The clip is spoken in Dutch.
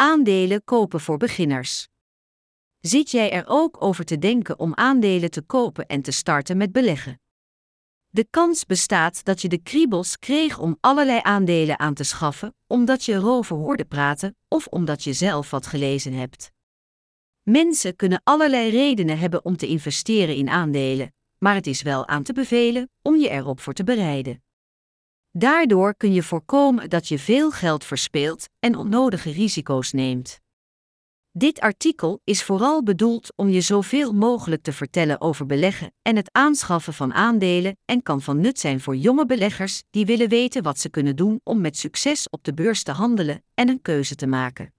Aandelen kopen voor beginners. Zit jij er ook over te denken om aandelen te kopen en te starten met beleggen? De kans bestaat dat je de kriebels kreeg om allerlei aandelen aan te schaffen, omdat je erover hoorde praten of omdat je zelf wat gelezen hebt. Mensen kunnen allerlei redenen hebben om te investeren in aandelen, maar het is wel aan te bevelen om je erop voor te bereiden. Daardoor kun je voorkomen dat je veel geld verspeelt en onnodige risico's neemt. Dit artikel is vooral bedoeld om je zoveel mogelijk te vertellen over beleggen en het aanschaffen van aandelen en kan van nut zijn voor jonge beleggers die willen weten wat ze kunnen doen om met succes op de beurs te handelen en een keuze te maken.